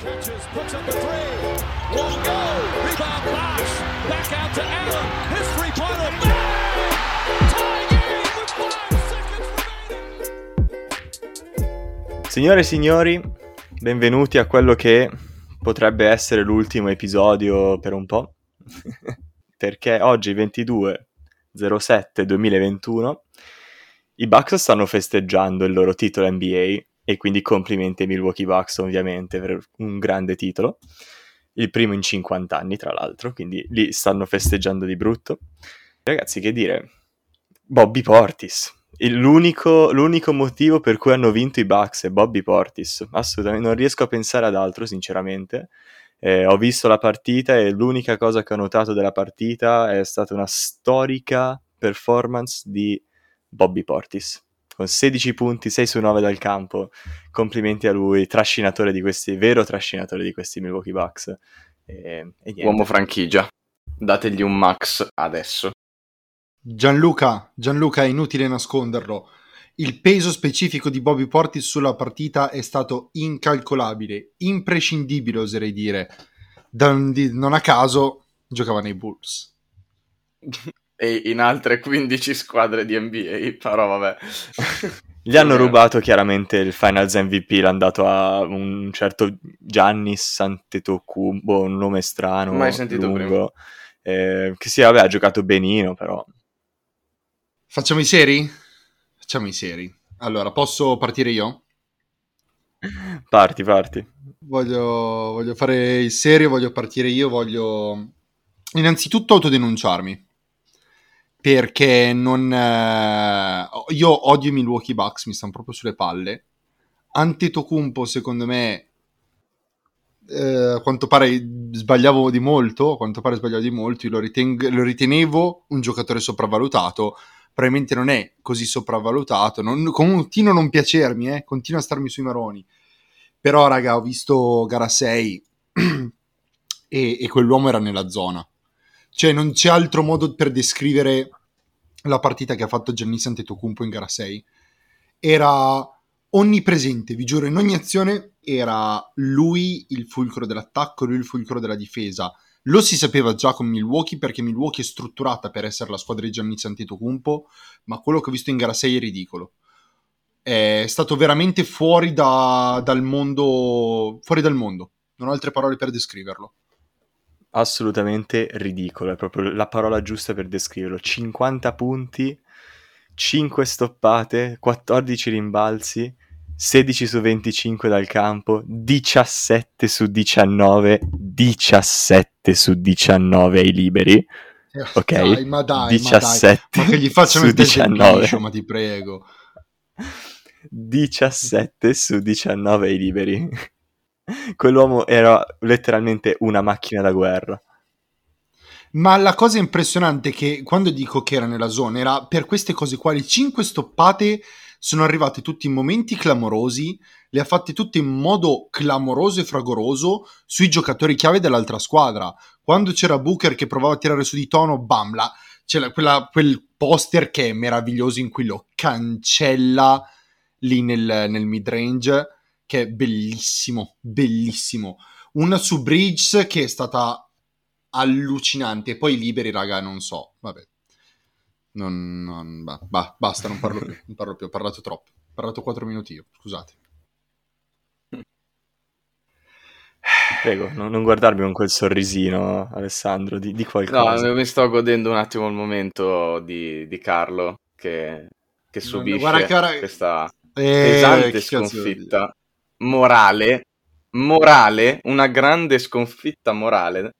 Catches, puts up a three. Won't go. Rebound Bosch. Back out to Allen. His three-pointer. Tie game with five seconds remaining. Signore e signori, benvenuti a quello che potrebbe essere l'ultimo episodio per un po', perché oggi 22 07 2021 i Bucks stanno festeggiando il loro titolo NBA e quindi complimenti ai Milwaukee Bucks ovviamente per un grande titolo, il primo in 50 anni tra l'altro, quindi lì stanno festeggiando di brutto. Ragazzi, che dire, Bobby Portis, L'unico, l'unico, motivo per cui hanno vinto i Bucks è Bobby Portis. Assolutamente, non riesco a pensare ad altro, sinceramente. Eh, ho visto la partita e l'unica cosa che ho notato della partita è stata una storica performance di Bobby Portis. Con 16 punti, 6 su 9 dal campo. Complimenti a lui, trascinatore di questi, vero trascinatore di questi Milwaukee Bucks. E, e Uomo franchigia. Dategli un max adesso. Gianluca, Gianluca, è inutile nasconderlo. Il peso specifico di Bobby Portis sulla partita è stato incalcolabile, imprescindibile, oserei dire. Da, di, non a caso giocava nei Bulls. e in altre 15 squadre di NBA, però vabbè. Gli hanno rubato chiaramente il Finals MVP, l'hanno dato a un certo Giannis Antetokounmpo, un nome strano, mai sentito lungo, eh, che sì, vabbè, ha giocato benino, però Facciamo i seri? Facciamo i seri. Allora, posso partire io? Parti, parti. Voglio, voglio fare il serio, voglio partire io, voglio innanzitutto autodenunciarmi. Perché non... Eh... Io odio i Milwaukee Bucks, mi stanno proprio sulle palle. Antetokounmpo, secondo me, eh, a quanto pare sbagliavo di molto, a quanto pare sbagliavo di molto, io lo, ritengo, lo ritenevo un giocatore sopravvalutato probabilmente non è così sopravvalutato. Non, continua a non piacermi, eh, continua a starmi sui maroni. Però, raga, ho visto gara 6 e, e quell'uomo era nella zona. Cioè, non c'è altro modo per descrivere la partita che ha fatto Giannis Antetokounmpo in gara 6. Era onnipresente, vi giuro, in ogni azione era lui il fulcro dell'attacco, lui il fulcro della difesa lo si sapeva già con Milwaukee perché Milwaukee è strutturata per essere la squadra di Giannis Antetokounmpo, ma quello che ho visto in gara 6 è ridicolo. È stato veramente fuori da, dal mondo, fuori dal mondo. Non ho altre parole per descriverlo. Assolutamente ridicolo, è proprio la parola giusta per descriverlo. 50 punti, 5 stoppate, 14 rimbalzi, 16 su 25 dal campo, 17 su 19, 17 su 19 ai liberi. Eh, ok, dai, ma dai, 17 ma, dai. ma che gli facciano il 19. Liscio, ma ti prego. 17 su 19 ai liberi. Quell'uomo era letteralmente una macchina da guerra. Ma la cosa impressionante è che quando dico che era nella zona era per queste cose qua, le 5 stoppate sono arrivate tutte in momenti clamorosi, le ha fatte tutte in modo clamoroso e fragoroso sui giocatori chiave dell'altra squadra. Quando c'era Booker che provava a tirare su di tono, bam, la, c'è quella, quel poster che è meraviglioso in cui lo cancella lì nel, nel mid-range, che è bellissimo, bellissimo. Una su Bridge che è stata allucinante, e poi liberi, raga, non so, vabbè, non, non bah, bah, basta, non parlo più, non parlo più, ho parlato troppo. Ho parlato 4 minuti io, scusate. Prego, non, non, guardarmi con quel sorrisino, Alessandro, di, di qualcosa. No, mi sto godendo un attimo il momento di, di Carlo che, che subisce guarda, guarda, questa eh, pesante sconfitta morale, morale, una grande sconfitta morale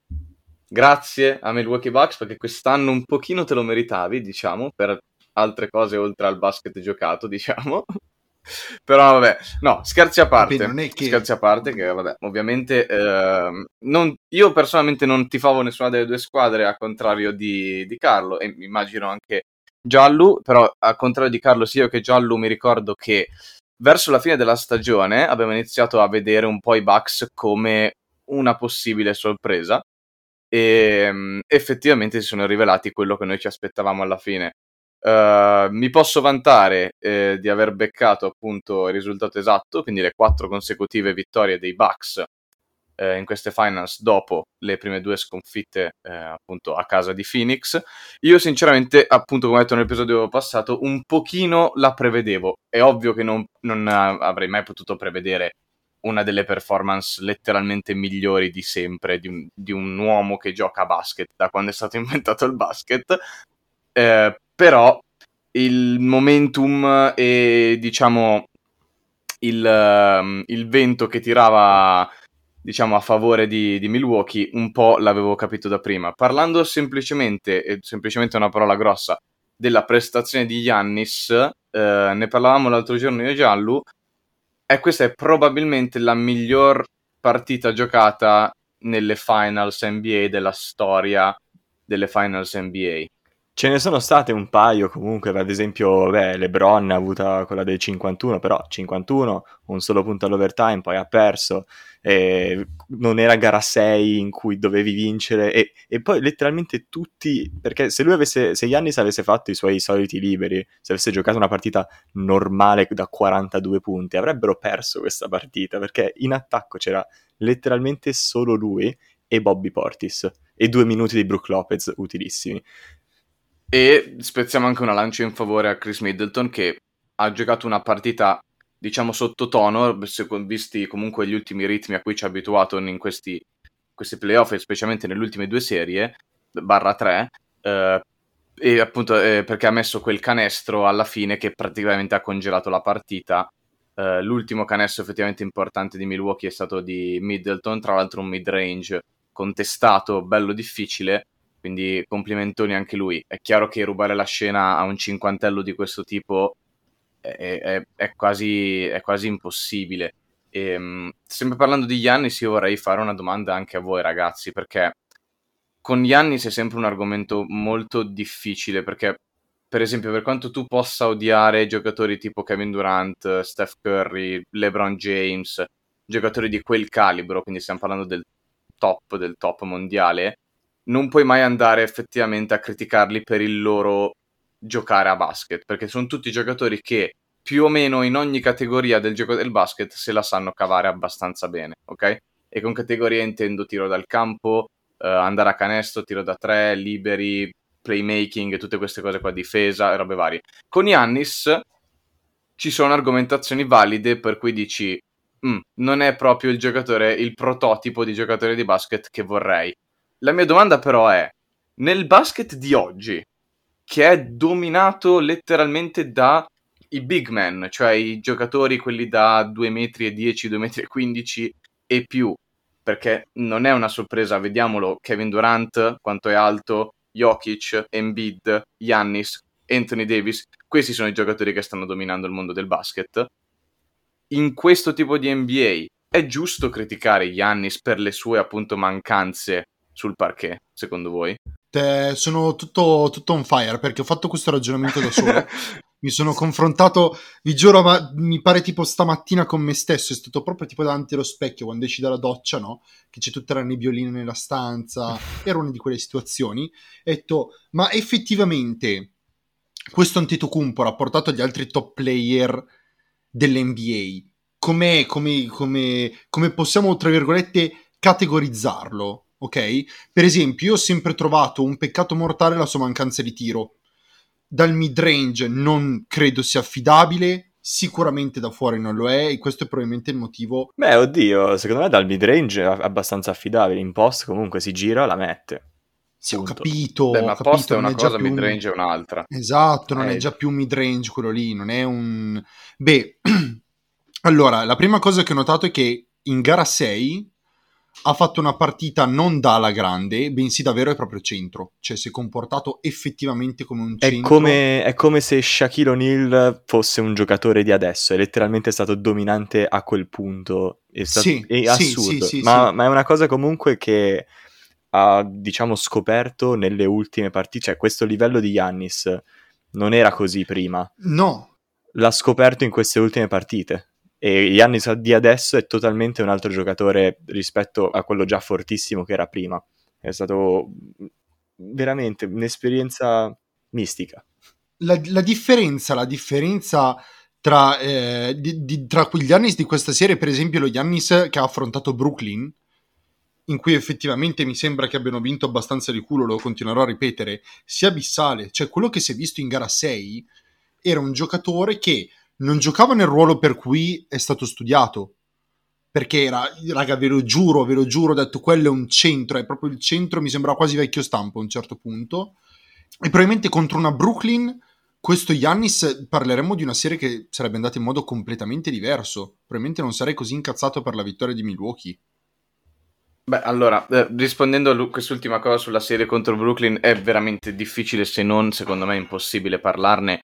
grazie a Milwaukee Bucks perché quest'anno un pochino te lo meritavi, diciamo, per altre cose oltre al basket giocato, diciamo. Però vabbè, no, scherzi a parte. Vabbè, che... Scherzi a parte, che vabbè, ovviamente eh, non, io personalmente non tifavo nessuna delle due squadre, al contrario di, di Carlo, e immagino anche Giallo, però al contrario di Carlo, sia io che Giallo mi ricordo che verso la fine della stagione abbiamo iniziato a vedere un po' i Bucks come una possibile sorpresa e um, effettivamente si sono rivelati quello che noi ci aspettavamo alla fine. Uh, mi posso vantare eh, di aver beccato appunto il risultato esatto, quindi le quattro consecutive vittorie dei Bucks eh, in queste finals dopo le prime due sconfitte eh, appunto a casa di Phoenix. Io sinceramente, appunto come ho detto nell'episodio passato, un pochino la prevedevo. È ovvio che non, non avrei mai potuto prevedere una delle performance letteralmente migliori di sempre di un, di un, uomo che gioca a basket da quando è stato inventato il basket. Eh, però il momentum e diciamo il, uh, il vento che tirava diciamo a favore di, di, Milwaukee un po' l'avevo capito da prima. Parlando semplicemente, e semplicemente una parola grossa, della prestazione di Yannis, eh, ne parlavamo l'altro giorno io e Giallo, e questa è probabilmente la miglior partita giocata nelle finals NBA della storia delle finals NBA. Ce ne sono state un paio comunque, ad esempio beh, LeBron ha avuto quella del 51, però 51, un solo punto all'overtime, poi ha perso, non era gara 6 in cui dovevi vincere e, e, poi letteralmente tutti, perché se lui avesse, se Giannis avesse fatto i suoi soliti liberi, se avesse giocato una partita normale da 42 punti, avrebbero perso questa partita, perché in attacco c'era letteralmente solo lui e Bobby Portis e due minuti di Brook Lopez utilissimi. E spezziamo anche una lancia in favore a Chris Middleton che ha giocato una partita, diciamo, sottotono, visti comunque gli ultimi ritmi a cui ci ha abituato in questi, questi playoff, specialmente nelle ultime due serie, barra 3, eh, e appunto eh, perché ha messo quel canestro alla fine che praticamente ha congelato la partita. Uh, l'ultimo canestro effettivamente importante di Milwaukee è stato di Middleton, tra l'altro un mid-range contestato, bello difficile, quindi complimentoni anche lui. È chiaro che rubare la scena a un cinquantello di questo tipo è, è, è, quasi, è quasi, impossibile. E, ehm, sempre parlando di Yannis, io vorrei fare una domanda anche a voi ragazzi, perché con Yannis è sempre un argomento molto difficile, perché per esempio per quanto tu possa odiare giocatori tipo Kevin Durant, Steph Curry, LeBron James, giocatori di quel calibro, quindi stiamo parlando del top del top mondiale, non puoi mai andare effettivamente a criticarli per il loro giocare a basket, perché sono tutti giocatori che più o meno in ogni categoria del gioco del basket se la sanno cavare abbastanza bene, ok? E con categoria intendo tiro dal campo, uh, andare a canestro, tiro da tre, liberi, playmaking, tutte queste cose qua, difesa, robe varie. Con Yannis ci sono argomentazioni valide per cui dici mm, non è proprio il giocatore, il prototipo di giocatore di basket che vorrei. La mia domanda però è, nel basket di oggi, che è dominato letteralmente da i big men, cioè i giocatori quelli da 2 metri e 10, 2 metri 15 e più, perché non è una sorpresa, vediamolo, Kevin Durant, quanto è alto, Jokic, Embiid, Yannis, Anthony Davis, questi sono i giocatori che stanno dominando il mondo del basket. In questo tipo di NBA è giusto criticare Yannis per le sue appunto mancanze sul parquet, secondo voi? Te, sono tutto, tutto on fire perché ho fatto questo ragionamento da solo. mi sono confrontato, vi giuro, ma mi pare tipo stamattina con me stesso, è stato proprio tipo davanti allo specchio quando esci dalla doccia, no? Che c'è tutta la nebbiolina nella stanza, era una di quelle situazioni. Ho detto, ma effettivamente questo Antetokounmpo rapportato agli altri top player dell'NBA, com'è, come, come, come possiamo, tra virgolette, categorizzarlo? Ok? Per esempio, io ho sempre trovato un peccato mortale la sua mancanza di tiro. Dal mid range non credo sia affidabile, sicuramente da fuori non lo è e questo è probabilmente il motivo. Beh, oddio, secondo me dal mid range è abbastanza affidabile, in post comunque si gira, la mette. Sì, ho capito. Beh, ma capito, post è una è cosa, mid range è un'altra. Esatto, non eh. è già più mid range quello lì, non è un... Beh, allora, la prima cosa che ho notato è che in gara 6 ha fatto una partita non da alla grande, bensì davvero è proprio centro, cioè si è comportato effettivamente come un centro. È come, è come se Shaquille O'Neal fosse un giocatore di adesso, è letteralmente stato dominante a quel punto, è, stato, sì, è assurdo, sì, sì, ma, ma, è una cosa comunque che ha diciamo scoperto nelle ultime partite, cioè questo livello di Yannis non era così prima. No. L'ha scoperto in queste ultime partite. E Giannis di adesso è totalmente un altro giocatore rispetto a quello già fortissimo che era prima. È stato veramente un'esperienza mistica. la, la differenza, la differenza tra, eh, di, di, tra quegli Giannis di questa serie, per esempio lo Giannis che ha affrontato Brooklyn, in cui effettivamente mi sembra che abbiano vinto abbastanza di culo, lo continuerò a ripetere, sia abissale. Cioè quello che si è visto in gara 6 era un giocatore che non giocava nel ruolo per cui è stato studiato. Perché era, raga, ve lo giuro, ve lo giuro, ho detto quello è un centro, è proprio il centro, mi sembrava quasi vecchio stampo a un certo punto. E probabilmente contro una Brooklyn questo Yannis parleremmo di una serie che sarebbe andata in modo completamente diverso. Probabilmente non sarei così incazzato per la vittoria di Milwaukee. Beh, allora, eh, rispondendo a quest'ultima cosa sulla serie contro Brooklyn, è veramente difficile, se non, secondo me, impossibile parlarne,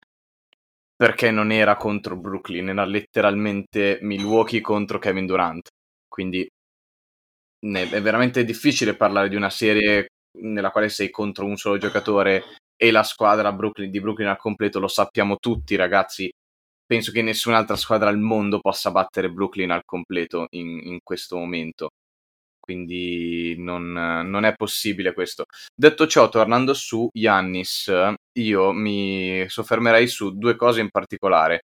perché non era contro Brooklyn, era letteralmente Milwaukee contro Kevin Durant. Quindi ne, è veramente difficile parlare di una serie nella quale sei contro un solo giocatore e la squadra Brooklyn, di Brooklyn al completo, lo sappiamo tutti ragazzi, penso che nessun'altra squadra al mondo possa battere Brooklyn al completo in, in questo momento. Quindi non, non, è possibile questo. Detto ciò, tornando su Yannis, io mi soffermerei su due cose in particolare.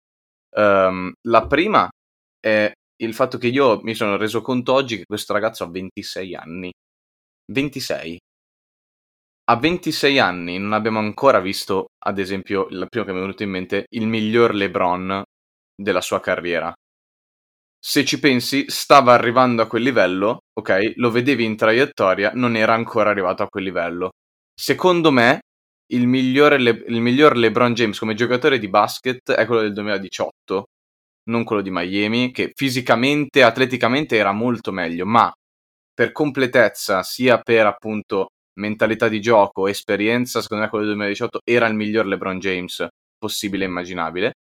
Um, la prima è il fatto che io mi sono reso conto oggi che questo ragazzo ha 26 anni. 26 a 26 anni non abbiamo ancora visto, ad esempio, il primo che mi è venuto in mente, il miglior LeBron della sua carriera. Se ci pensi, stava arrivando a quel livello, ok? Lo vedevi in traiettoria, non era ancora arrivato a quel livello. Secondo me, il, Le- il miglior LeBron James come giocatore di basket è quello del 2018, non quello di Miami, che fisicamente, atleticamente era molto meglio, ma per completezza, sia per appunto mentalità di gioco, esperienza, secondo me quello del 2018 era il miglior LeBron James possibile e immaginabile.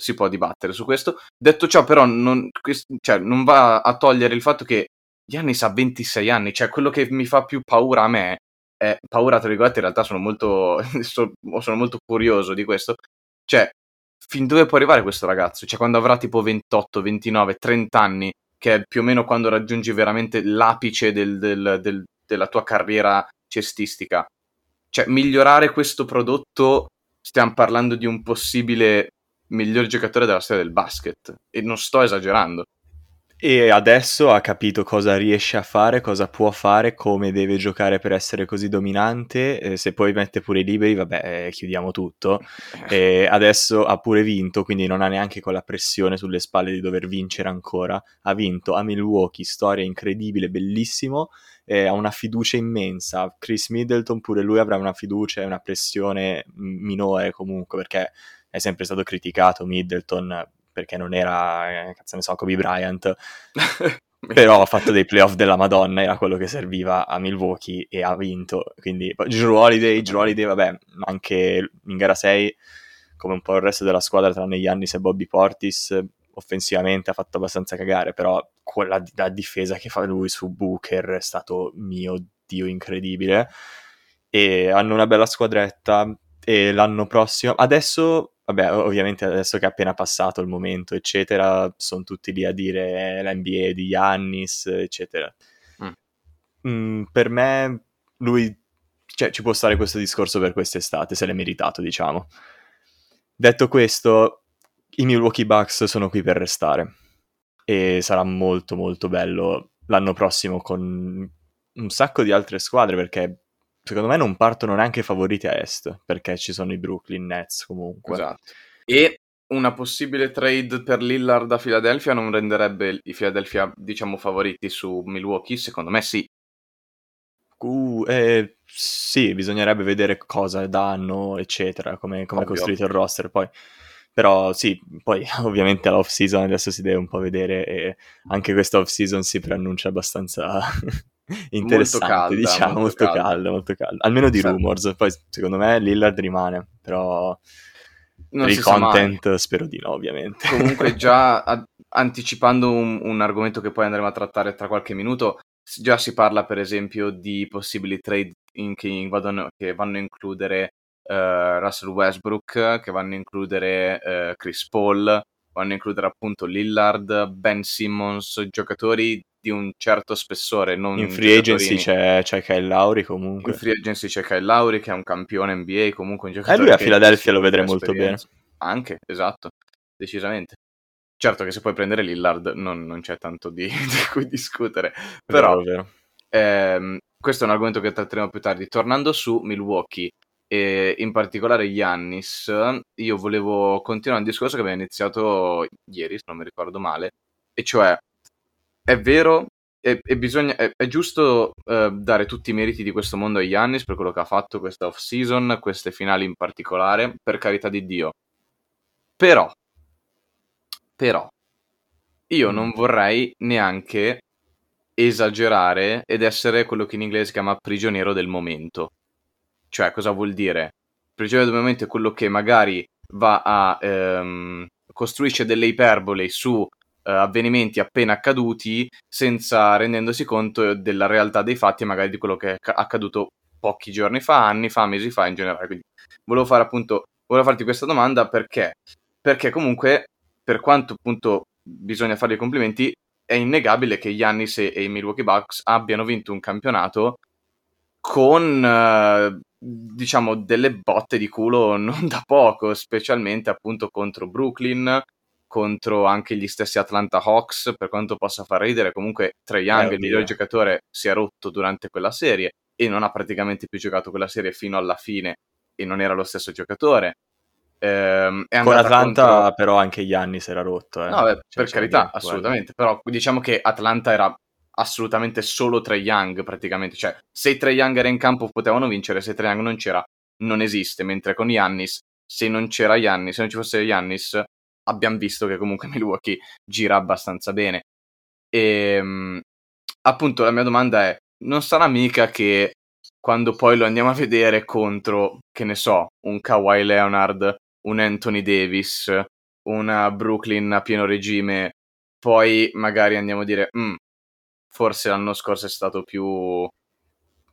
Si può dibattere su questo. Detto ciò, però, non, cioè, non va a togliere il fatto che Giannis ha 26 anni, cioè quello che mi fa più paura a me, è paura tra virgolette, in realtà sono molto, sono molto curioso di questo, cioè fin dove può arrivare questo ragazzo? Cioè quando avrà tipo 28, 29, 30 anni, che è più o meno quando raggiungi veramente l'apice del, del, del, della tua carriera cestistica. Cioè, migliorare questo prodotto, stiamo parlando di un possibile miglior giocatore della storia del basket. E non sto esagerando. E adesso ha capito cosa riesce a fare, cosa può fare, come deve giocare per essere così dominante. Eh, se poi mette pure i liberi, vabbè, eh, chiudiamo tutto. E adesso ha pure vinto, quindi non ha neanche quella pressione sulle spalle di dover vincere ancora. Ha vinto a Milwaukee, storia incredibile, bellissimo. Eh, ha una fiducia immensa. Chris Middleton pure lui avrà una fiducia e una pressione minore comunque, perché è sempre stato criticato Middleton perché non era, eh, cazzo ne so, Kobe Bryant, però ha fatto dei playoff della Madonna, era quello che serviva a Milwaukee e ha vinto, quindi Drew Holiday, Drew Holiday, vabbè, anche in gara 6, come un po' il resto della squadra tranne Giannis e Bobby Portis, offensivamente ha fatto abbastanza cagare, però quella la difesa che fa lui su Booker è stato mio dio incredibile. E hanno una bella squadretta e l'anno prossimo adesso vabbè, ovviamente adesso che è appena passato il momento, eccetera, sono tutti lì a dire eh, la NBA di Yannis, eccetera. Mm. Mm, per me, lui, cioè, ci può stare questo discorso per quest'estate, se l'è meritato, diciamo. Detto questo, i Milwaukee Bucks sono qui per restare e sarà molto molto bello l'anno prossimo con un sacco di altre squadre perché secondo me non partono neanche favoriti a est, perché ci sono i Brooklyn Nets comunque. Esatto. E una possibile trade per Lillard da Philadelphia non renderebbe i Philadelphia, diciamo, favoriti su Milwaukee? Secondo me sì. Uh, eh, sì, bisognerebbe vedere cosa danno, eccetera, come, come è costruito il roster poi. Però sì, poi ovviamente all'off season adesso si deve un po' vedere e anche questa off season si preannuncia abbastanza interessante, molto calda, diciamo, molto, molto calda. calda. molto calda, almeno di sì. rumors, poi secondo me Lillard rimane, però non per il content spero di no, ovviamente. Comunque già a- anticipando un, un, argomento che poi andremo a trattare tra qualche minuto, già si parla per esempio di possibili trade in che, vadano, che vanno a includere uh, Russell Westbrook, che vanno a includere uh, Chris Paul, vanno a includere appunto Lillard, Ben Simmons, giocatori di un certo spessore. Non in free agency c'è, c'è Kyle Lauri comunque. In free agency c'è Kyle Lauri che è un campione NBA, comunque un giocatore. E lui a Philadelphia lo vedrei molto bene. Anche, esatto, decisamente. Certo che se puoi prendere Lillard non, non c'è tanto di, di, cui discutere, però vero, vero. Ehm, questo è un argomento che tratteremo più tardi. Tornando su Milwaukee, e in particolare Yannis, io volevo continuare un discorso che abbiamo iniziato ieri, se non mi ricordo male, e cioè è vero e, e bisogna, è, è giusto eh, dare tutti i meriti di questo mondo a Yannis per quello che ha fatto questa off season, queste finali in particolare, per carità di Dio. Però, però, io non vorrei neanche esagerare ed essere quello che in inglese si chiama prigioniero del momento. Cioè, cosa vuol dire? Prigioniero del momento è quello che magari va a ehm, costruisce delle iperbole su eh, avvenimenti appena accaduti senza rendendosi conto della realtà dei fatti e magari di quello che è accaduto pochi giorni fa, anni fa, mesi fa in generale. Quindi volevo fare appunto, volevo farti questa domanda perché? Perché comunque, per quanto appunto bisogna fare i complimenti, è innegabile che Giannis e, e i Milwaukee Bucks abbiano vinto un campionato con eh, diciamo delle botte di culo non da poco, specialmente appunto contro Brooklyn, contro anche gli stessi Atlanta Hawks, per quanto possa far ridere, comunque Trae Young, eh, il miglior giocatore, si è rotto durante quella serie e non ha praticamente più giocato quella serie fino alla fine e non era lo stesso giocatore. Ehm, Con Atlanta contro... però anche Giannis era rotto. Eh. No, beh, cioè, per carità, assolutamente, guarda. però diciamo che Atlanta era assolutamente solo Trae Young praticamente, cioè se Trae Young era in campo potevano vincere, se Trae Young non c'era non esiste, mentre con Giannis se non c'era Giannis, se non ci fosse Giannis abbiamo visto che comunque Milwaukee gira abbastanza bene. E ehm, appunto la mia domanda è, non sarà mica che quando poi lo andiamo a vedere contro, che ne so, un Kawhi Leonard, un Anthony Davis, una Brooklyn a pieno regime, poi magari andiamo a dire, mm, forse l'anno scorso è stato più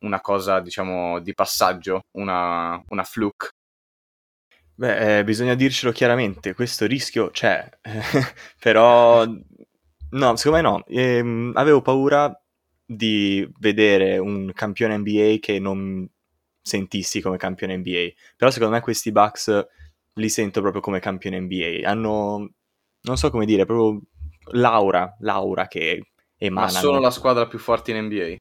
una cosa, diciamo, di passaggio, una, una fluke. Beh, eh, bisogna dircelo chiaramente, questo rischio c'è, però no, secondo me no. Ehm, avevo paura di vedere un campione NBA che non sentissi come campione NBA, però secondo me questi Bucks li sento proprio come campione NBA, hanno, non so come dire, proprio l'aura, l'aura che emanano. Ma sono la squadra più forte in NBA?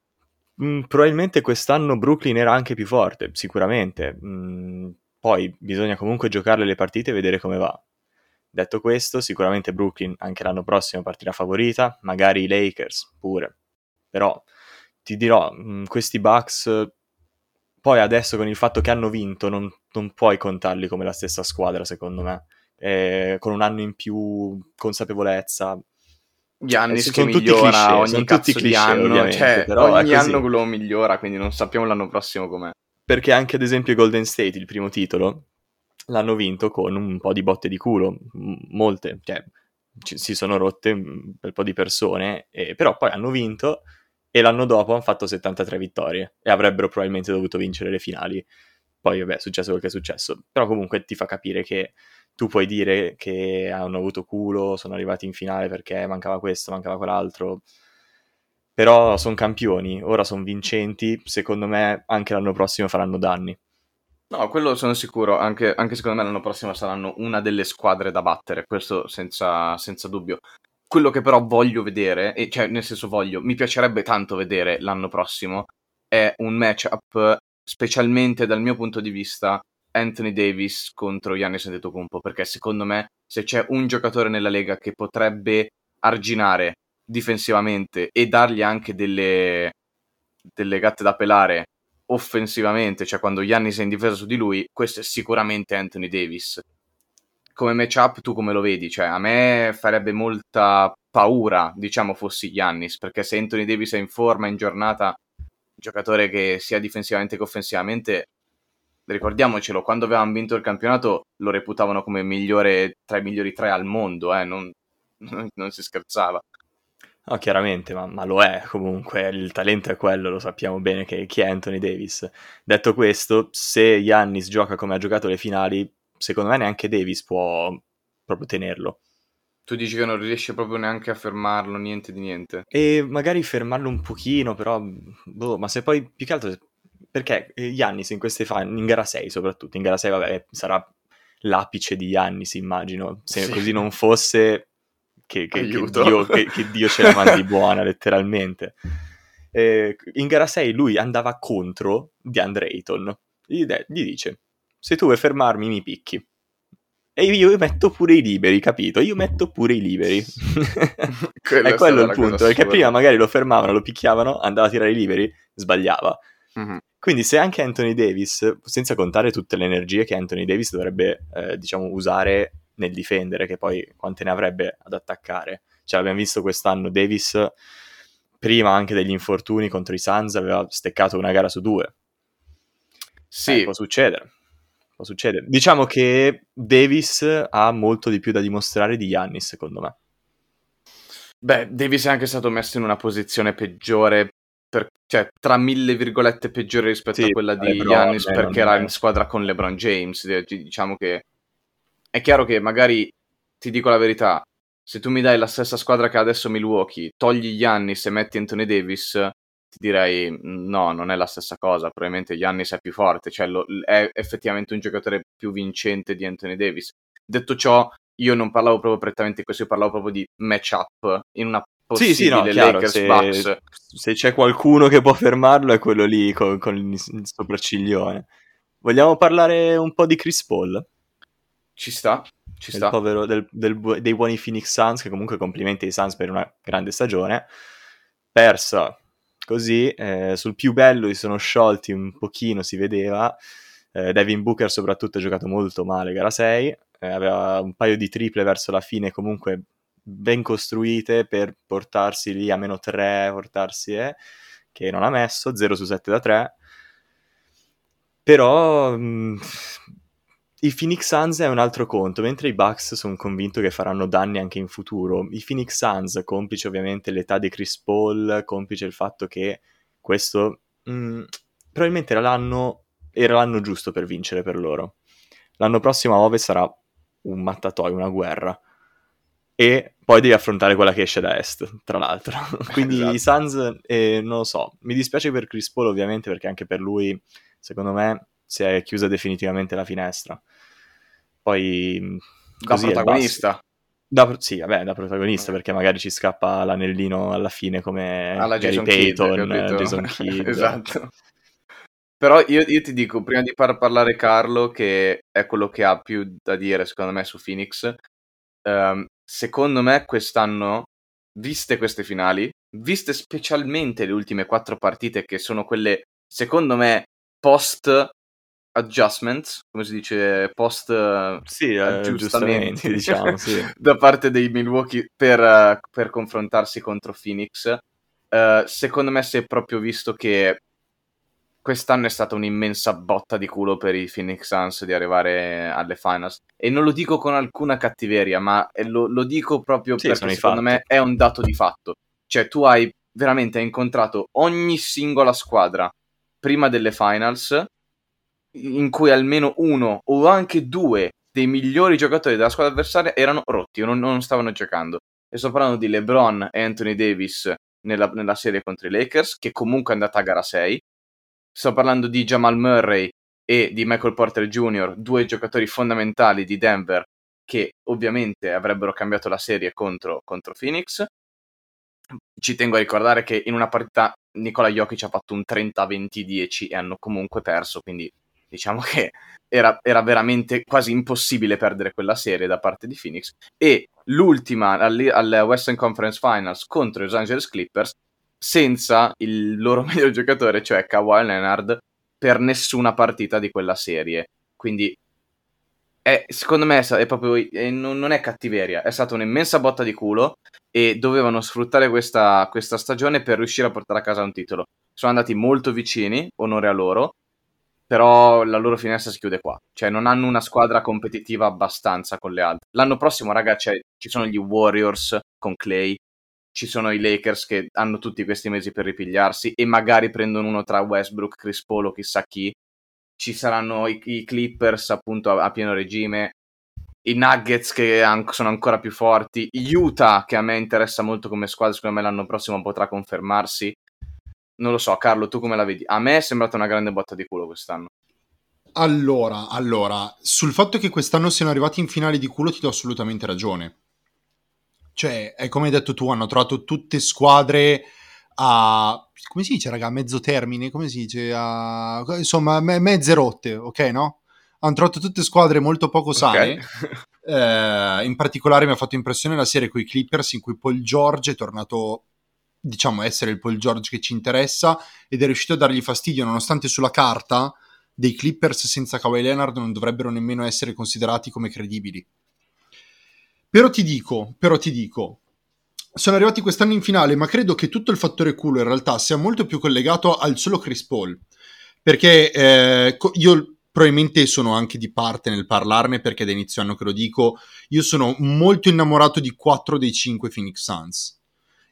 Mm, probabilmente quest'anno Brooklyn era anche più forte, sicuramente. Mm, poi bisogna comunque giocare le partite e vedere come va. Detto questo, sicuramente Brooklyn anche l'anno prossimo partirà favorita, magari i Lakers pure. Però ti dirò, mm, questi Bucks, poi adesso con il fatto che hanno vinto, non, non puoi contarli come la stessa squadra, secondo me. Eh, con un anno in più, consapevolezza. Giannis eh, che migliora cliché, ogni cazzo di anno, cioè, ogni anno lo migliora, quindi non sappiamo l'anno prossimo com'è perché anche ad esempio Golden State, il primo titolo, l'hanno vinto con un po' di botte di culo, molte, cioè ci, si sono rotte un bel po' di persone, e, però poi hanno vinto e l'anno dopo hanno fatto 73 vittorie e avrebbero probabilmente dovuto vincere le finali. Poi vabbè, è successo quel che è successo, però comunque ti fa capire che tu puoi dire che hanno avuto culo, sono arrivati in finale perché mancava questo, mancava quell'altro, però sono campioni, ora sono vincenti, secondo me anche l'anno prossimo faranno danni. No, quello sono sicuro, anche, anche secondo me l'anno prossimo saranno una delle squadre da battere, questo senza, senza dubbio. Quello che però voglio vedere, e cioè nel senso voglio, mi piacerebbe tanto vedere l'anno prossimo, è un matchup, specialmente dal mio punto di vista, Anthony Davis contro Giannis Antetokounmpo, perché secondo me se c'è un giocatore nella Lega che potrebbe arginare difensivamente e dargli anche delle, delle gatte da pelare offensivamente, cioè quando Giannis è in difesa su di lui, questo è sicuramente Anthony Davis. Come matchup tu come lo vedi? Cioè a me farebbe molta paura, diciamo, fossi Giannis, perché se Anthony Davis è in forma, in giornata, giocatore che sia difensivamente che offensivamente, ricordiamocelo, quando avevamo vinto il campionato lo reputavano come migliore, tra i migliori tre al mondo, eh? non, non, non si scherzava. No, chiaramente, ma, ma, lo è comunque, il talento è quello, lo sappiamo bene che, chi è Anthony Davis. Detto questo, se Yannis gioca come ha giocato le finali, secondo me neanche Davis può proprio tenerlo. Tu dici che non riesce proprio neanche a fermarlo, niente di niente. E magari fermarlo un pochino, però, boh, ma se poi più che altro perché Giannis in queste fan, in gara 6 soprattutto, in gara 6 vabbè sarà l'apice di Giannis immagino, se sì. così non fosse che, che, che, Dio, che, Dio, ce la mandi buona letteralmente. Eh, in gara 6 lui andava contro di Andre Ayton, gli, de- gli dice se tu vuoi fermarmi mi picchi. E io metto pure i liberi, capito? Io metto pure i liberi. è quello il punto, perché prima magari lo fermavano, lo picchiavano, andava a tirare i liberi, sbagliava. Mm-hmm. Quindi se anche Anthony Davis, senza contare tutte le energie che Anthony Davis dovrebbe, eh, diciamo, usare nel difendere, che poi quante ne avrebbe ad attaccare. Cioè abbiamo visto quest'anno Davis, prima anche degli infortuni contro i Suns, aveva steccato una gara su due. Sì. Eh, può succedere può succedere. Diciamo che Davis ha molto di più da dimostrare di Yannis, secondo me. Beh, Davis è anche stato messo in una posizione peggiore, per, cioè tra mille virgolette peggiore rispetto sì, a quella di Lebron, Giannis perché era in squadra con LeBron James. Diciamo che è chiaro che magari, ti dico la verità, se tu mi dai la stessa squadra che adesso Milwaukee, togli Giannis e metti Anthony Davis, ti direi no, non è la stessa cosa, probabilmente Giannis è più forte, cioè lo, è effettivamente un giocatore più vincente di Anthony Davis. Detto ciò, io non parlavo proprio prettamente di questo, io parlavo proprio di matchup in una possibile sì, sì, no, chiaro, se, se, c'è qualcuno che può fermarlo è quello lì con, con il sopracciglione. Vogliamo parlare un po' di Chris Paul? Ci sta, ci sta. Povero, del, del, dei buoni Phoenix Suns, che comunque complimenti ai Suns per una grande stagione. Persa Così eh, sul più bello si sono sciolti un pochino, si vedeva. Eh, Devin Booker soprattutto ha giocato molto male gara 6, eh, aveva un paio di triple verso la fine comunque ben costruite per portarsi lì a meno 3, portarsi eh, che non ha messo, 0 su 7 da 3. Però mh, i Phoenix Suns è un altro conto, mentre i Bucks sono convinto che faranno danni anche in futuro. I Phoenix Suns, complice ovviamente l'età di Chris Paul, complice il fatto che questo mh, mm, probabilmente era l'anno, era l'anno giusto per vincere per loro. L'anno prossimo a Ovest sarà un mattatoio, una guerra. E poi devi affrontare quella che esce da est, tra l'altro. Quindi esatto. i Suns, eh, non lo so, mi dispiace per Chris Paul ovviamente perché anche per lui, secondo me, si è chiusa definitivamente la finestra. Poi da protagonista. Da, sì, vabbè, da protagonista, perché magari ci scappa l'anellino alla fine come alla Gary Jason Payton, Kidd, Jason Kidd. esatto. Però io, io, ti dico, prima di far parlare Carlo, che è quello che ha più da dire secondo me su Phoenix, um, secondo me quest'anno, viste queste finali, viste specialmente le ultime quattro partite che sono quelle, secondo me, post adjustments, come si dice, post sì, eh, aggiustamenti, diciamo, sì. da parte dei Milwaukee per, per confrontarsi contro Phoenix. Uh, secondo me si è proprio visto che quest'anno è stata un'immensa botta di culo per i Phoenix Suns di arrivare alle finals. E non lo dico con alcuna cattiveria, ma lo, lo dico proprio sì, perché secondo me è un dato di fatto. Cioè, tu hai veramente incontrato ogni singola squadra prima delle finals in cui almeno uno o anche due dei migliori giocatori della squadra avversaria erano rotti o non, non stavano giocando. E sto parlando di LeBron e Anthony Davis nella, nella, serie contro i Lakers, che comunque è andata a gara 6. Sto parlando di Jamal Murray e di Michael Porter Jr., due giocatori fondamentali di Denver che ovviamente avrebbero cambiato la serie contro, contro Phoenix. Ci tengo a ricordare che in una partita Nicola Jokic ha fatto un 30-20-10 e hanno comunque perso, quindi diciamo che era, era, veramente quasi impossibile perdere quella serie da parte di Phoenix. E l'ultima al, al Western Conference Finals contro i Los Angeles Clippers senza il loro miglior giocatore, cioè Kawhi Leonard, per nessuna partita di quella serie. Quindi è, secondo me è proprio, è, non, è cattiveria, è stata un'immensa botta di culo e dovevano sfruttare questa, questa stagione per riuscire a portare a casa un titolo. Sono andati molto vicini, onore a loro, però la loro finestra si chiude qua. Cioè, non hanno una squadra competitiva abbastanza con le altre. L'anno prossimo, raga, ci sono gli Warriors con Clay, ci sono i Lakers che hanno tutti questi mesi per ripigliarsi e magari prendono uno tra Westbrook, Chris Paul o chissà chi. Ci saranno i, i Clippers appunto a, a, pieno regime. i Nuggets che sono ancora più forti, Utah che a me interessa molto come squadra, secondo me l'anno prossimo potrà confermarsi. Non lo so, Carlo, tu come la vedi? A me è sembrata una grande botta di culo quest'anno. Allora, allora, sul fatto che quest'anno siano arrivati in finale di culo ti do assolutamente ragione. Cioè, è come hai detto tu, hanno trovato tutte squadre a... come si dice, raga? A mezzo termine? Come si dice? A, insomma, me- mezze rotte, ok, no? hanno trovato tutte squadre molto poco sane. Okay. Eh, in particolare mi ha fatto impressione la serie con i Clippers in cui Paul George è tornato diciamo essere il Paul George che ci interessa ed è riuscito a dargli fastidio nonostante sulla carta dei Clippers senza Kawhi Leonard non dovrebbero nemmeno essere considerati come credibili. Però ti dico, però ti dico, sono arrivati quest'anno in finale, ma credo che tutto il fattore culo in realtà sia molto più collegato al solo Chris Paul. Perché eh, io probabilmente sono anche di parte nel parlarne perché da inizio anno che lo dico, io sono molto innamorato di 4 dei 5 Phoenix Suns.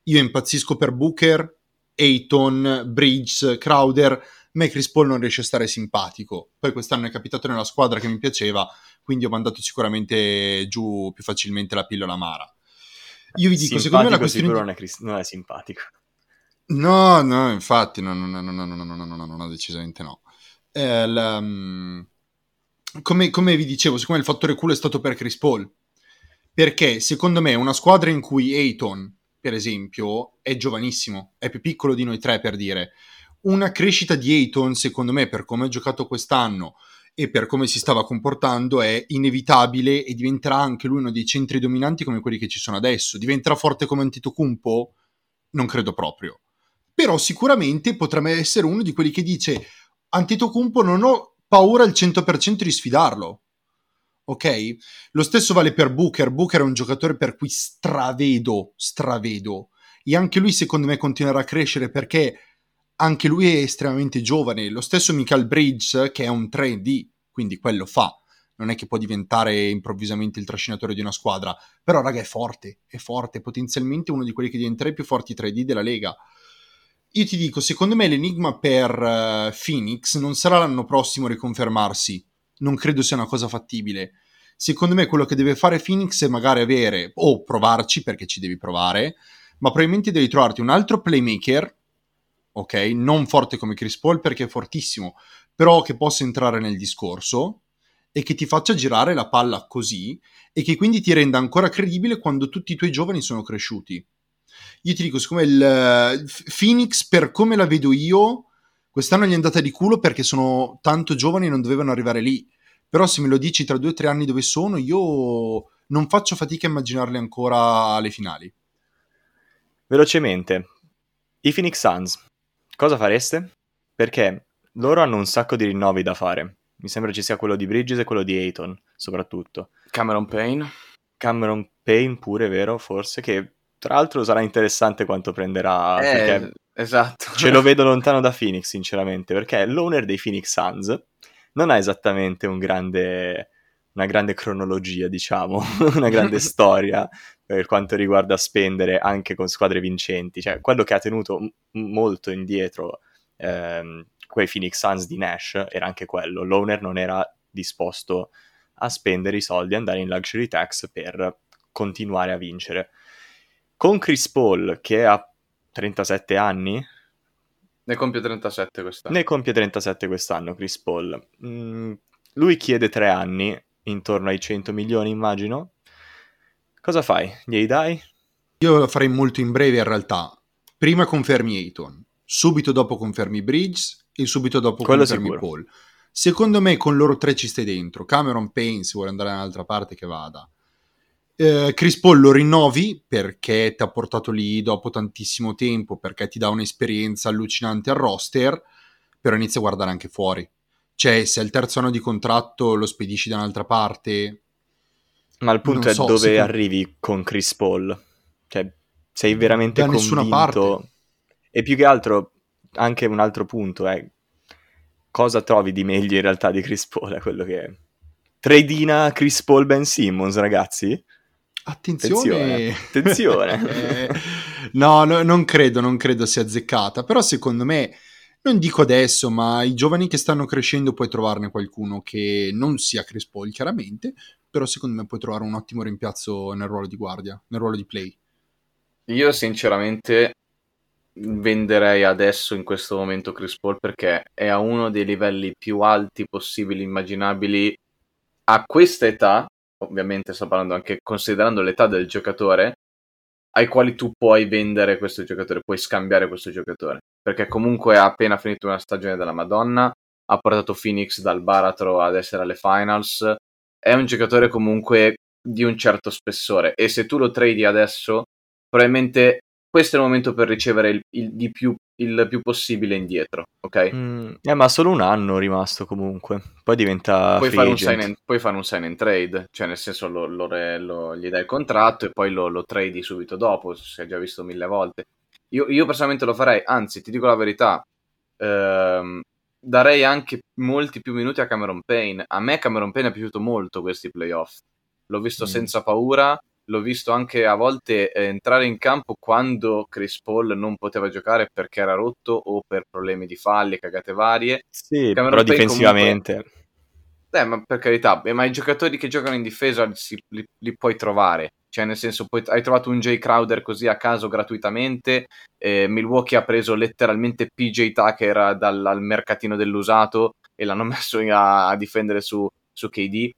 Io impazzisco per Booker, Ayton, Bridges, Crowder, me Chris Paul non riesce a stare simpatico. Poi quest'anno è capitato nella squadra che mi piaceva, quindi ho mandato sicuramente giù più facilmente la pillola amara. Io vi dico, simpatico secondo me la questione... Non, è Chris... non è simpatico. No, no, infatti, no, no, no, no, no, no, no, no, no, decisamente no eh, la, um, come, come, vi dicevo, siccome il fattore culo è stato per Chris Paul, perché secondo me una squadra in cui Ayton, per esempio, è giovanissimo, è più piccolo di noi tre per dire, una crescita di Ayton, secondo me, per come ha giocato quest'anno e per come si stava comportando, è inevitabile e diventerà anche lui uno dei centri dominanti come quelli che ci sono adesso. Diventerà forte come Antetokounmpo? Non credo proprio. Però sicuramente potrebbe essere uno di quelli che dice Antetokounmpo non ho paura al 100% di sfidarlo. Ok? Lo stesso vale per Booker. Booker è un giocatore per cui stravedo, stravedo. E anche lui secondo me continuerà a crescere perché anche lui è estremamente giovane. Lo stesso Michael Bridge che è un 3D, quindi quello fa. Non è che può diventare improvvisamente il trascinatore di una squadra. Però raga è forte, è forte, potenzialmente uno di quelli che diventerà i più forti 3D della Lega. Io ti dico, secondo me l'enigma per uh, Phoenix non sarà l'anno prossimo riconfermarsi. Non credo sia una cosa fattibile. Secondo me quello che deve fare Phoenix è magari avere, o provarci perché ci devi provare, ma probabilmente devi trovarti un altro playmaker, ok? Non forte come Chris Paul perché è fortissimo, però che possa entrare nel discorso e che ti faccia girare la palla così e che quindi ti renda ancora credibile quando tutti i tuoi giovani sono cresciuti io ti dico, siccome il uh, Phoenix, per come la vedo io, quest'anno gli è andata di culo perché sono tanto giovani e non dovevano arrivare lì. Però se me lo dici tra due o tre anni dove sono, io non faccio fatica a immaginarli ancora alle finali. Velocemente, i Phoenix Suns, cosa fareste? Perché loro hanno un sacco di rinnovi da fare. Mi sembra ci sia quello di Bridges e quello di Ayton, soprattutto. Cameron Payne. Cameron Payne pure, vero? Forse, che tra l'altro sarà interessante quanto prenderà. Eh, esatto. Ce lo vedo lontano da Phoenix, sinceramente, perché l'owner dei Phoenix Suns non ha esattamente un grande, una grande cronologia, diciamo, una grande storia per quanto riguarda spendere anche con squadre vincenti. Cioè, quello che ha tenuto m- molto indietro ehm, quei Phoenix Suns di Nash era anche quello. L'owner non era disposto a spendere i soldi, andare in luxury tax per continuare a vincere con Chris Paul che ha 37 anni. Ne compie 37 quest'anno. Ne compie 37 quest'anno Chris Paul. Mm, lui chiede 3 anni, intorno ai 100 milioni immagino. Cosa fai? Glieli dai? Io lo farei molto in breve in realtà. Prima confermi Ayton, subito dopo confermi Bridges e subito dopo Quello confermi sicuro. Paul. Secondo me con loro tre ci stai dentro. Cameron Payne se vuole andare da un'altra parte che vada eh, Chris Paul lo rinnovi perché ti ha portato lì dopo tantissimo tempo, perché ti dà un'esperienza allucinante al roster, però inizia a guardare anche fuori. Cioè, se al terzo anno di contratto lo spedisci da un'altra parte... Ma il punto è so, dove secondo... arrivi con Chris Paul. Cioè, sei veramente da convinto... nessuna parte. E più che altro, anche un altro punto è cosa trovi di meglio in realtà di Chris Paul, è quello che è. Tradina Chris Paul Ben Simmons, ragazzi? Attenzione, attenzione. attenzione. eh, no, no, non credo, non credo sia azzeccata, però secondo me, non dico adesso, ma i giovani che stanno crescendo puoi trovarne qualcuno che non sia Chris Paul, chiaramente, però secondo me puoi trovare un ottimo rimpiazzo nel ruolo di guardia, nel ruolo di play. Io sinceramente venderei adesso in questo momento Chris Paul perché è a uno dei livelli più alti possibili immaginabili a questa età, ovviamente sto parlando anche considerando l'età del giocatore, ai quali tu puoi vendere questo giocatore, puoi scambiare questo giocatore, perché comunque ha appena finito una stagione della Madonna, ha portato Phoenix dal baratro ad essere alle finals, è un giocatore comunque di un certo spessore e se tu lo tradi adesso, probabilmente questo è il momento per ricevere il, il, più, il più, possibile indietro, ok? Mm, eh, ma solo un anno rimasto comunque, poi diventa puoi fare, and, puoi fare, un sign and trade, cioè nel senso lo, lo, lo, gli dai il contratto e poi lo, lo tradi subito dopo, si è già visto mille volte. Io, io, personalmente lo farei, anzi ti dico la verità, ehm, darei anche molti più minuti a Cameron Payne. A me Cameron Payne è piaciuto molto questi playoff, l'ho visto mm. senza paura l'ho visto anche a volte eh, entrare in campo quando Chris Paul non poteva giocare perché era rotto o per problemi di falli, cagate varie. Sì, Cameron però Payne difensivamente. Comunque... Eh, ma per carità, ma i giocatori che giocano in difesa si, li, li, puoi trovare. Cioè, nel senso, poi, hai trovato un Jay Crowder così a caso gratuitamente. Eh, Milwaukee ha preso letteralmente PJ Tucker dal, dal mercatino dell'usato e l'hanno messo a, a difendere su, su KD.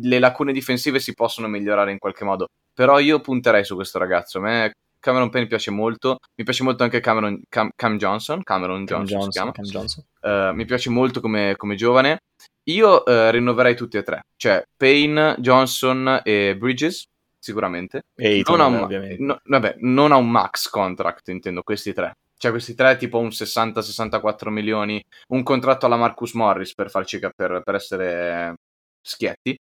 Le lacune difensive si possono migliorare in qualche modo però io punterei su questo ragazzo. A me Cameron Payne piace molto. Mi piace molto anche Cameron, Cam, Cam Johnson. Cameron Cam Johnson, Johnson, Cam Johnson. Uh, mi piace molto come, come giovane. Io uh, rinnoverei tutti e tre. Cioè Payne, Johnson e Bridges, sicuramente. E non, ha un, no, vabbè, non ha un max contract, intendo, questi tre. Cioè questi tre tipo un 60-64 milioni, un contratto alla Marcus Morris per farci per, per essere schietti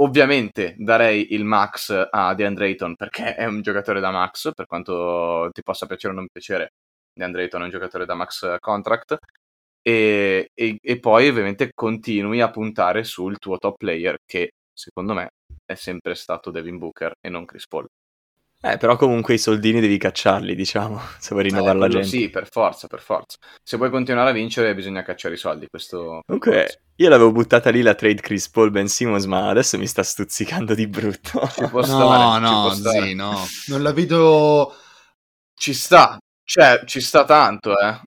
Ovviamente darei il max a DeAndre Ayton perché è un giocatore da max, per quanto ti possa piacere o non piacere, DeAndre Ayton è un giocatore da max contract. E, e, e, poi ovviamente continui a puntare sul tuo top player che secondo me è sempre stato Devin Booker e non Chris Paul. Eh, però comunque i soldini devi cacciarli, diciamo, se vuoi rinnovare eh, la gente. Sì, per forza, per forza. Se vuoi continuare a vincere bisogna cacciare i soldi, questo... Comunque, io l'avevo buttata lì la trade Chris Paul Ben Simmons, ma adesso mi sta stuzzicando di brutto. Ci può stare, no, no, sì, no. Non la vedo... Ci sta, cioè, ci sta tanto, eh.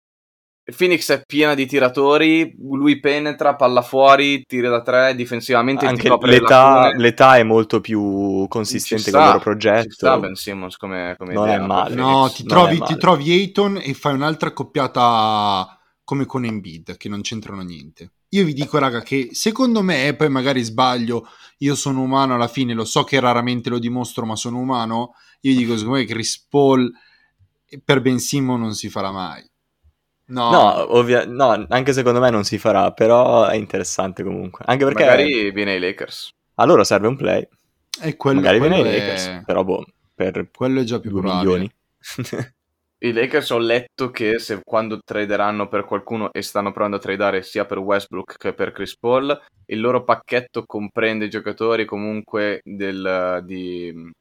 Phoenix è piena di tiratori, lui penetra, palla fuori, tira da tre, difensivamente Anche l'età, l'età, è molto più consistente sta, con il loro progetto. Ci sta Ben Simmons come, come non idea. È male. No, ti trovi, ti trovi Ayton e fai un'altra coppiata come con Embiid, che non c'entrano niente. Io vi dico, raga, che secondo me, e poi magari sbaglio, io sono umano alla fine, lo so che raramente lo dimostro, ma sono umano, io dico, secondo me Chris Paul per Ben Simmons non si farà mai No, no, ovvia- no, anche secondo me non si farà, però è interessante comunque. Anche perché... Magari viene ai Lakers. Allora serve un play. E quello, Magari quello viene ai Lakers, però boh, per quello è già più milioni. I Lakers ho letto che se quando traderanno per qualcuno e stanno provando a tradare sia per Westbrook che per Chris Paul, il loro pacchetto comprende giocatori comunque del, di,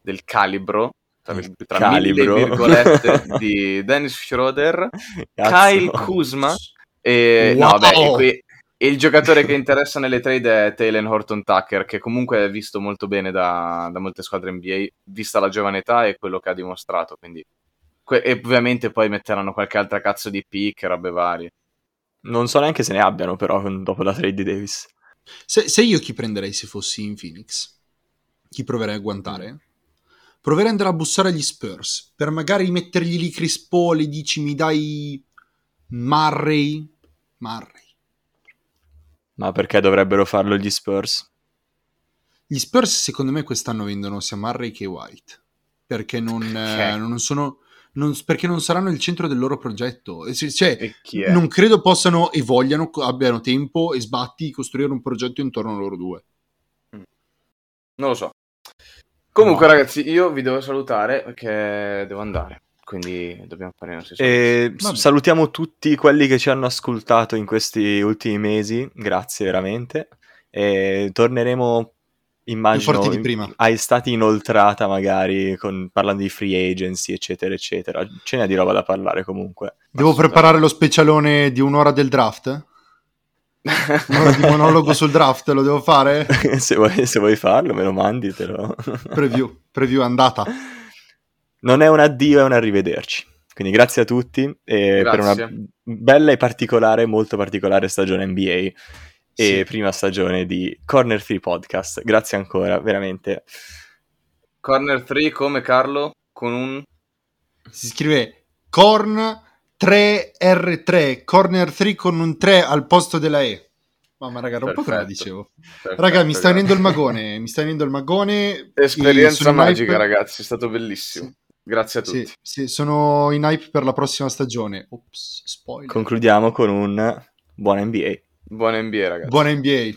del calibro tra, tra mille virgolette di Dennis Schroeder, Kyle Kuzma e, wow. no, vabbè, e, qui, e, il giocatore che interessa nelle trade è Taylen Horton Tucker, che comunque è visto molto bene da, da molte squadre NBA, vista la giovane età e quello che ha dimostrato. Quindi, que- e ovviamente poi metteranno qualche altra cazzo di pick, robe varie. Non so neanche se ne abbiano, però, dopo la trade di Davis. Se, se io chi prenderei se fossi in Phoenix? Chi proverei a guantare? Proverei ad andare a bussare agli Spurs per magari mettergli lì Chris Paul e dici mi dai Murray? Murray. Ma perché dovrebbero farlo gli Spurs? Gli Spurs secondo me quest'anno vendono sia Murray che White perché non, eh, non sono non, perché non saranno il centro del loro progetto. Cioè, non credo possano e vogliano abbiano tempo e sbatti costruire un progetto intorno a loro due. Mm. non lo so Comunque, no. ragazzi, io vi devo salutare perché devo andare. Quindi dobbiamo fare i nostri e Salutiamo tutti quelli che ci hanno ascoltato in questi ultimi mesi. Grazie veramente. E torneremo immagino di prima. a stati inoltrata magari con, parlando di free agency eccetera eccetera ce n'è di roba da parlare comunque devo preparare lo specialone di un'ora del draft? Di monologo sul draft lo devo fare? se, vuoi, se, vuoi, farlo, me lo mandi, te lo... preview, preview andata. Non è un addio, è un arrivederci. Quindi grazie a tutti e grazie. per una bella e particolare, molto particolare stagione NBA e sì. prima stagione di Corner 3 Podcast. Grazie ancora, veramente. Corner 3 come Carlo? Con un... Si scrive Corn 3R3, Corner 3 con un 3 al posto della E. Mamma raga, era un po' che la dicevo. Perfetto, raga, mi sta venendo il magone, mi sta venendo il magone. Esperienza magica, hype... ragazzi, è stato bellissimo. Sì. Grazie a tutti. Sì, sì, sono in hype per la prossima stagione. Ops, spoiler. Concludiamo con un buon NBA. Buon NBA, ragazzi. Buon NBA.